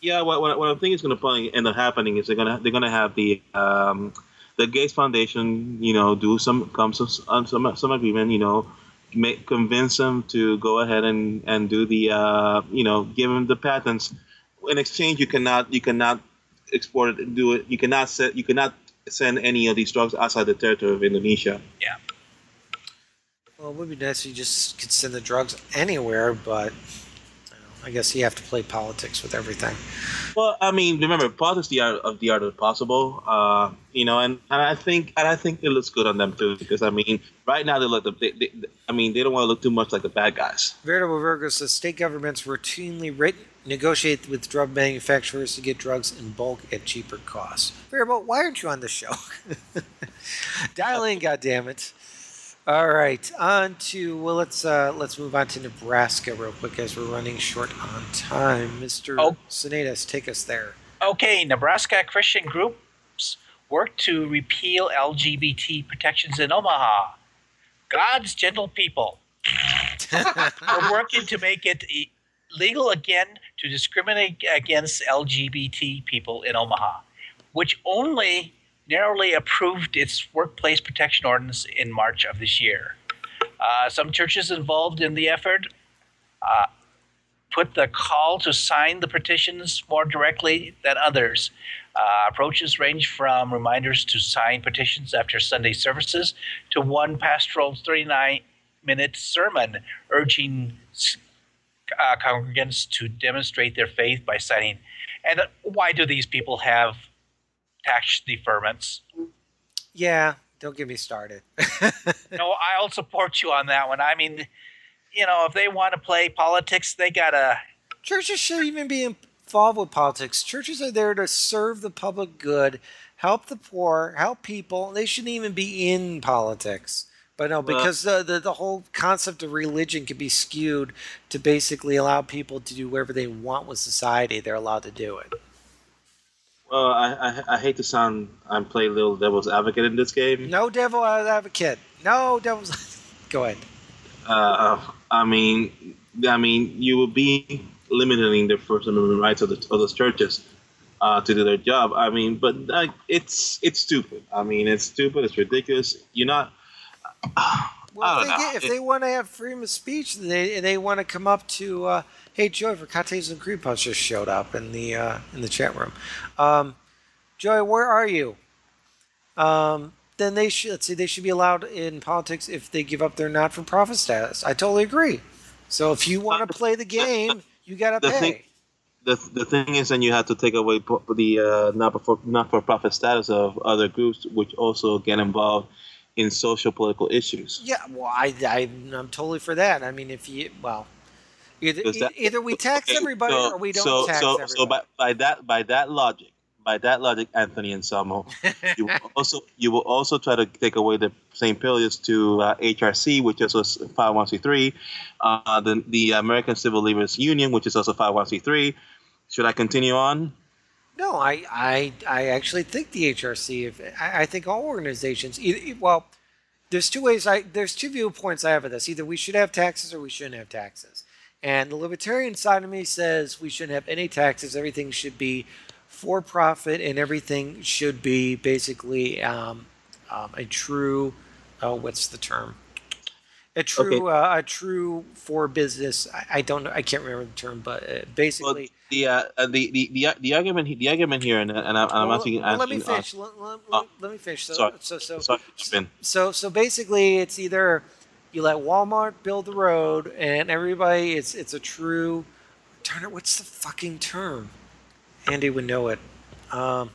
Yeah, what, what, what I think is going to probably end up happening is they're going to they're going to have the um, the Gates Foundation, you know, do some come some some some agreement, you know, make convince them to go ahead and and do the uh, you know give them the patents. In exchange, you cannot you cannot export it, do it. You cannot set you cannot send any of these drugs outside the territory of Indonesia.
Yeah.
Well, it would be nice if you just could send the drugs anywhere, but I guess you have to play politics with everything.
Well, I mean, remember, politics the art of the art of the possible. Uh, you know, and, and I think and I think it looks good on them too because I mean, right now they look. They, they, I mean, they don't want to look too much like the bad guys.
Veritable Virgo says state governments routinely negotiate with drug manufacturers to get drugs in bulk at cheaper costs. Veritable, why aren't you on the show? Dial in, goddammit. All right, on to well, let's uh, let's move on to Nebraska real quick as we're running short on time. Mister oh. Sinatus, take us there.
Okay, Nebraska Christian groups work to repeal LGBT protections in Omaha. God's gentle people are working to make it legal again to discriminate against LGBT people in Omaha, which only narrowly approved its workplace protection ordinance in March of this year. Uh, some churches involved in the effort uh, put the call to sign the petitions more directly than others. Uh, approaches range from reminders to sign petitions after Sunday services to one pastoral 39 minute sermon urging uh, congregants to demonstrate their faith by signing. And why do these people have tax deferments.
Yeah, don't get me started.
no, I'll support you on that one. I mean, you know, if they want to play politics, they gotta.
Churches should even be involved with politics. Churches are there to serve the public good, help the poor, help people. They shouldn't even be in politics. But no, because the, the, the whole concept of religion can be skewed to basically allow people to do whatever they want with society. They're allowed to do it.
Well, I, I, I hate to sound I'm playing little devil's advocate in this game.
No devil advocate. No devil's. Go ahead.
Uh, I mean, I mean, you will be limiting the First Amendment rights of the of those churches uh, to do their job. I mean, but it's it's stupid. I mean, it's stupid. It's ridiculous. You're not.
well, if they, get, if they want to have freedom of speech, they they want to come up to. Uh, Hey, Joy, Vercates and Creep Punch just showed up in the uh, in the chat room. Um, Joy, where are you? Um, then they should let's see they should be allowed in politics if they give up their not-for-profit status. I totally agree. So if you want to play the game, you gotta the pay.
Thing, the, the thing is, then you have to take away the uh, not for not for profit status of other groups, which also get involved in social political issues.
Yeah, well, I, I I'm totally for that. I mean, if you well, Either, that, either we tax everybody so, or we don't so, tax so, everybody.
So by, by that by that logic, by that logic, Anthony and Samo, you will also you will also try to take away the same privilege to uh, HRC, which is also 501c3, uh, the the American Civil Liberties Union, which is also 501c3. Should I continue on?
No, I I, I actually think the HRC. If I, I think all organizations, either, well, there's two ways. I there's two viewpoints I have of this. Either we should have taxes or we shouldn't have taxes. And the libertarian side of me says we shouldn't have any taxes. Everything should be for profit, and everything should be basically um, um, a true. Oh, what's the term? A true, okay. uh, a true for business. I, I, don't know. I can't remember the term, but uh, basically. Well,
the, uh, uh, the, the the the argument the argument here, and, and I'm, well, asking.
Well, let me finish. Let, let, let, let, me finish. So, sorry. so so so, so so basically, it's either you let Walmart build the road, and everybody, it's it's a true. Turn it. What's the fucking term? Andy would know it. Um,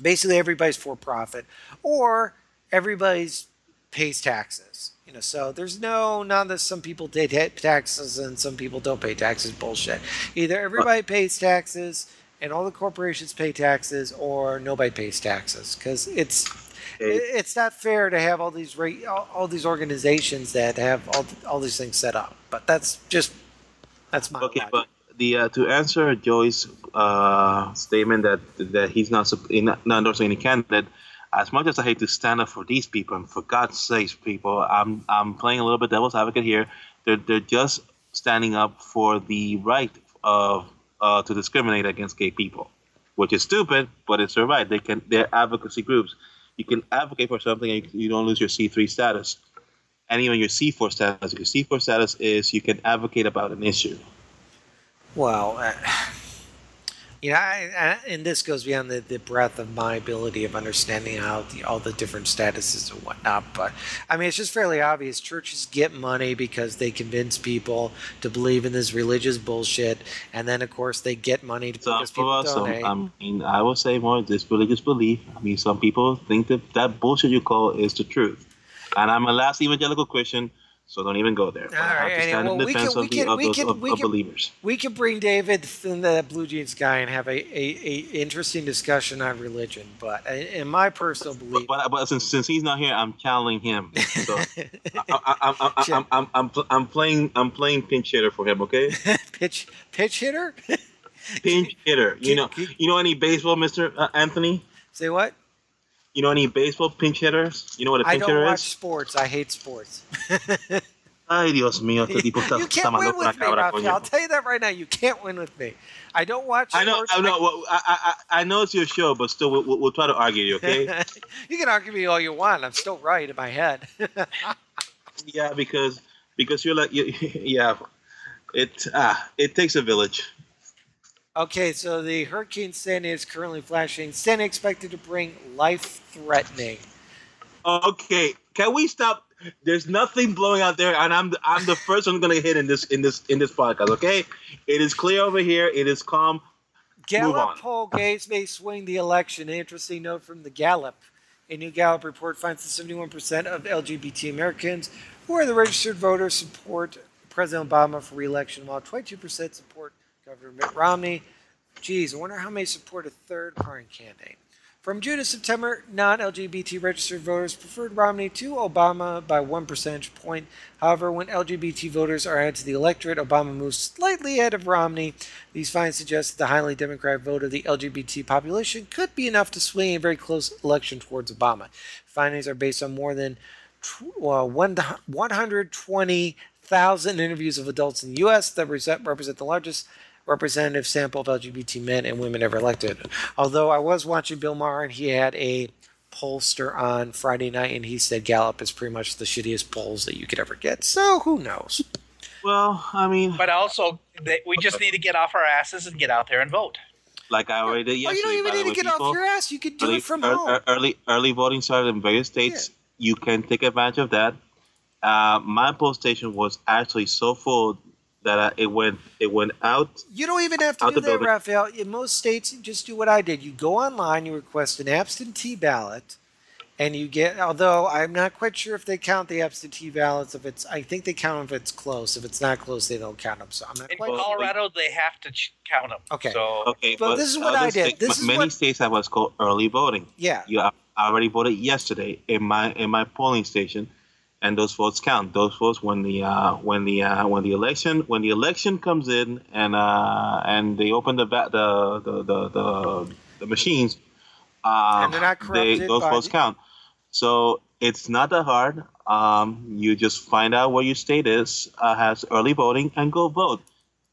basically, everybody's for profit, or everybody's pays taxes. You know, so there's no not that some people pay taxes and some people don't pay taxes. Bullshit. Either everybody pays taxes and all the corporations pay taxes, or nobody pays taxes because it's it's not fair to have all these all, these organizations that have all, all these things set up. But that's just that's my
okay. But the uh, to answer Joy's uh, statement that that he's not not, not endorsing any candidate. As much as I hate to stand up for these people, and for God's sakes, people, I'm I'm playing a little bit devil's advocate here. They're they're just standing up for the right of uh, to discriminate against gay people, which is stupid, but it's their right. They can. They're advocacy groups. You can advocate for something and you don't lose your C3 status, and even your C4 status. Your C4 status is you can advocate about an issue.
Well, uh, you know, I, I, and this goes beyond the, the breadth of my ability of understanding how the, all the different statuses and whatnot. But I mean, it's just fairly obvious. Churches get money because they convince people to believe in this religious bullshit, and then of course they get money to because people donate.
I mean, I would say more this religious belief. I mean, some people think that that bullshit you call is the truth, and I'm a last evangelical Christian. So don't even go there. All
right, anyway, well, we can, we can, we can, we can,
believers.
We can bring David and the Blue Jeans guy and have a, a, a interesting discussion on religion. But in my personal belief,
but, but, but since, since he's not here, I'm challenging him. So I, am I'm, I'm, I'm, I'm playing I'm playing pinch hitter for him. Okay.
pitch pitch hitter.
pinch hitter. You know you know any baseball, Mister uh, Anthony?
Say what?
You know any baseball pinch hitters? You know what a pinch hitter is?
I don't watch sports. I hate sports.
Ay, Dios mío, este tipo está,
you can't win with me, Rafi. I'll tell you that right now. You can't win with me. I don't watch.
I know. I know. Well, I, I, I know it's your show, but still, we'll, we'll try to argue you. Okay.
you can argue me all you want. I'm still right in my head.
yeah, because because you're like you, yeah, it ah it takes a village.
Okay, so the Hurricane Sandy is currently flashing. Sandy expected to bring life-threatening.
Okay, can we stop? There's nothing blowing out there, and I'm the, I'm the first one going to hit in this in this in this podcast. Okay, it is clear over here. It is calm.
Gallup poll gays may swing the election. Interesting note from the Gallup. A new Gallup report finds that 71% of LGBT Americans who are the registered voters support President Obama for re-election, while 22% support Governor Mitt Romney. Geez, I wonder how many support a third party candidate. From June to September, non LGBT registered voters preferred Romney to Obama by one percentage point. However, when LGBT voters are added to the electorate, Obama moves slightly ahead of Romney. These finds suggest that the highly Democratic vote of the LGBT population could be enough to swing a very close election towards Obama. Findings are based on more than well, uh, 120,000 interviews of adults in the U.S. that represent the largest representative sample of LGBT men and women ever elected. Although I was watching Bill Maher and he had a pollster on Friday night and he said Gallup is pretty much the shittiest polls that you could ever get. So who knows?
Well, I mean,
but also they, we just need to get off our asses and get out there and vote.
Like I already did yesterday.
Oh, you don't even need to get people, off your ass. You can do
early,
it from home.
Early, early voting started in various states. Yeah. You can take advantage of that. Uh, my poll station was actually so full that uh, it went it went out.
You don't even have to do that, Raphael. In most states, you just do what I did. You go online, you request an absentee ballot, and you get. Although I'm not quite sure if they count the absentee ballots. If it's, I think they count if it's close. If it's not close, they don't count them. So I'm not.
In
quite
Colorado, sure. they have to count them.
Okay.
So
okay,
but, but this is what I did. This
many
what,
states have what's called early voting.
Yeah.
You already voted yesterday in my in my polling station and those votes count. Those votes when the uh, when the uh, when the election when the election comes in and uh, and they open the the the the, the, the machines, uh, they, those votes the- count. So it's not that hard. Um, you just find out where your state is uh, has early voting and go vote.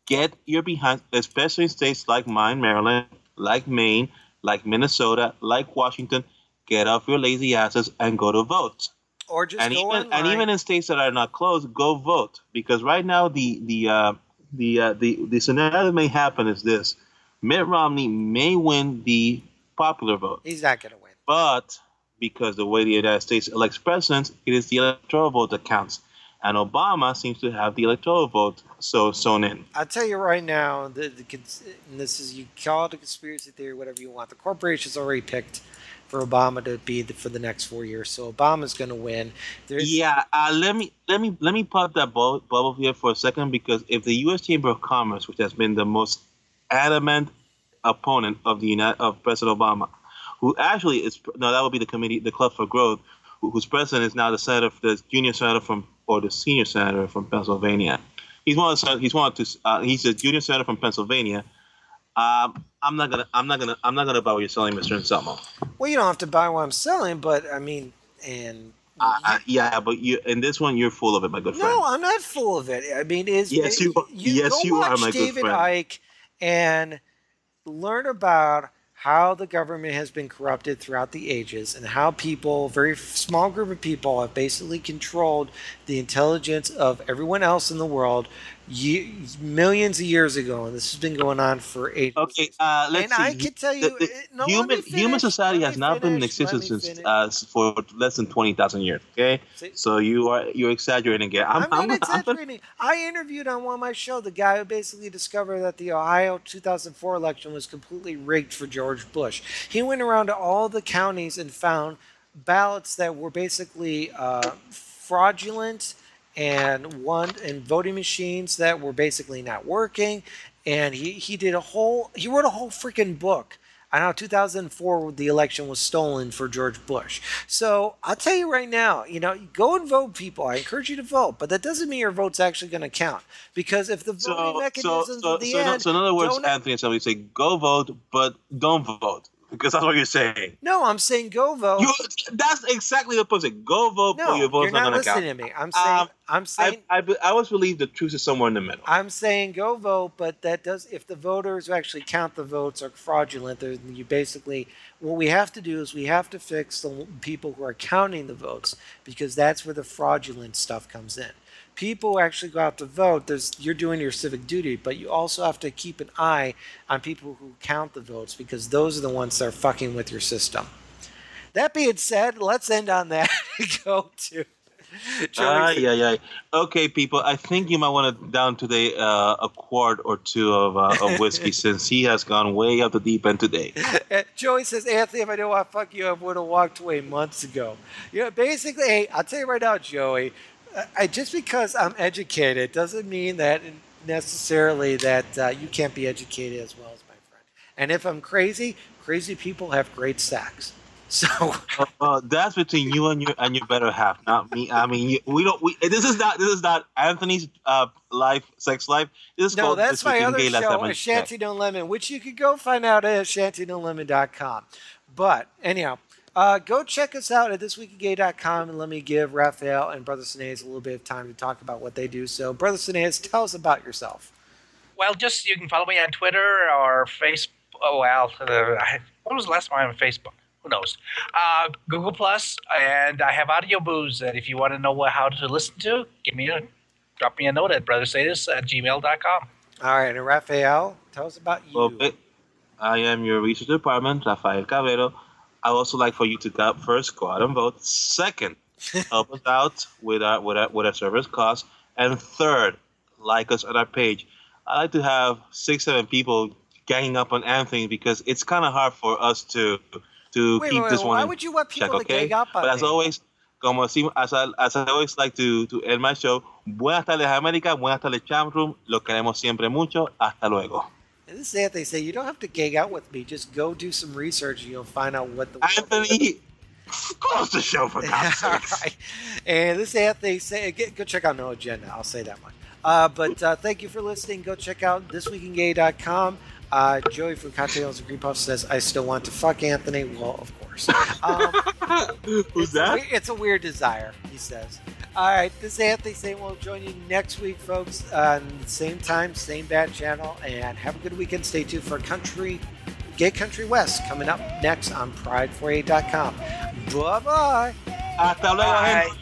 Get your behind, especially in states like mine, Maryland, like Maine, like Minnesota, like Washington. Get off your lazy asses and go to vote
or just
and
go
even
online.
and even in states that are not closed, go vote because right now the the uh, the uh, the the scenario that may happen is this: Mitt Romney may win the popular vote.
He's not going to win,
but because the way the United States elects presidents, it is the electoral vote that counts. And Obama seems to have the electoral vote so sewn in.
I'll tell you right now, the, the, this is you call it a conspiracy theory, whatever you want. The corporation's already picked for Obama to be the, for the next four years. So Obama's going to win.
There's, yeah, uh, let me let me let me pop that bubble, here for a second because if the U.S. Chamber of Commerce, which has been the most adamant opponent of the United, of President Obama, who actually is no, that would be the committee, the Club for Growth, whose president is now the senator, the junior senator from or the senior senator from Pennsylvania. He's one of the, he's one of two, uh, he's a junior senator from Pennsylvania um, I'm not gonna. I'm not gonna. I'm not gonna buy what you're selling, Mr. Anselmo.
Well, you don't have to buy what I'm selling, but I mean, and
uh, uh, yeah, but you in this one you're full of it, my good friend.
No, I'm not full of it. I mean, is
yes, you. you yes, you are, my
David
good friend.
Icke and learn about how the government has been corrupted throughout the ages and how people, a very small group of people, have basically controlled the intelligence of everyone else in the world ye- millions of years ago, and this has been going on for eight.
Okay, uh, let's
and
see.
I can tell you,
The- the
no,
human human society has not been in existence since uh, for less than twenty thousand years. Okay,
See-
so you are you're exaggerating again. I'm,
I'm, not
I'm, I'm,
exaggerating. I interviewed on one of my show the guy who basically discovered that the Ohio 2004 election was completely rigged for George Bush. He went around to all the counties and found ballots that were basically uh, fraudulent and one and voting machines that were basically not working. And he, he did a whole he wrote a whole freaking book on how 2004 the election was stolen for George Bush. So I'll tell you right now, you know, go and vote, people. I encourage you to vote, but that doesn't mean your vote's actually going to count because if the voting
so, so,
mechanisms
so,
at the
so, in-
end,
so in other words, Anthony and somebody say go vote, but don't vote because that's what you're saying.
no, I'm saying go vote.
You, that's exactly the point. Go vote,
no,
your vote's
you're
not,
not
going to count.
listening to me. I'm saying
Um,
I'm saying
I, I, I always believe the truth is somewhere in the middle.
I'm saying go vote, but that does if the voters who actually count the votes are fraudulent, then you basically what we have to do is we have to fix the people who are counting the votes because that's where the fraudulent stuff comes in. People actually go out to vote, there's you're doing your civic duty, but you also have to keep an eye on people who count the votes because those are the ones that are fucking with your system. That being said, let's end on that and go to Joey's-
yeah, yeah. Okay, people. I think you might want to down today uh, a quart or two of, uh, of whiskey since he has gone way up the deep end today.
Uh, Joey says, Anthony, if I didn't want to fuck you, I would have walked away months ago. You know, basically, hey, I'll tell you right now, Joey, I, just because I'm educated doesn't mean that necessarily that uh, you can't be educated as well as my friend. And if I'm crazy, crazy people have great sex. So,
Uh, uh, that's between you and your and your better half, not me. I mean, you, we don't. We, this is not. This is not Anthony's uh, life, sex life. This is
no,
called
that's
This
my other show,
Time I
A
Checked.
Shanty No Lemon, which you could go find out at shantynolemon.com. But anyhow, uh, go check us out at thisweekingay.com and let me give Raphael and Brother Sineas a little bit of time to talk about what they do. So, Brother Sineas, tell us about yourself.
Well, just you can follow me on Twitter or Facebook. Oh, well, uh, I- when was the last time on Facebook? Who knows? Uh, Google Plus, and I have audio booze that if you want to know what, how to listen to, give me a drop me a note at brothersatus at gmail.com.
All right, and Raphael, tell us about you.
Okay. I am your research department, Rafael Cabero. I also like for you to go first, go out and vote. Second, help us out with our with our, with our service costs. And third, like us on our page. I like to have six, seven people ganging up on Anthony because it's kind of hard for us to to
Wait,
keep
wait,
this
wait,
one
why would you want
check,
to
okay?
gang up on
But as
me?
always, como así, as I, as I always like to, to end my show, buenas tardes América, buenas tardes Champ Room, lo queremos siempre mucho, hasta luego.
And this is Anthony say, you don't have to gang out with me. Just go do some research and you'll find out what the
Anthony, close the show for God's
All right. And this is Anthony say, get, go check out No Agenda. I'll say that much. Uh, but uh, thank you for listening. Go check out thisweekingay.com. Uh, Joey from Cocktails and Green Puff says, I still want to fuck Anthony. Well, of course. Um,
Who's
it's,
that?
we- it's a weird desire, he says. All right, this is Anthony saying we'll join you next week, folks, on the same time, same bad channel, and have a good weekend. Stay tuned for Country, Gay Country West coming up next on Pride48.com. Bye bye.
Hasta luego.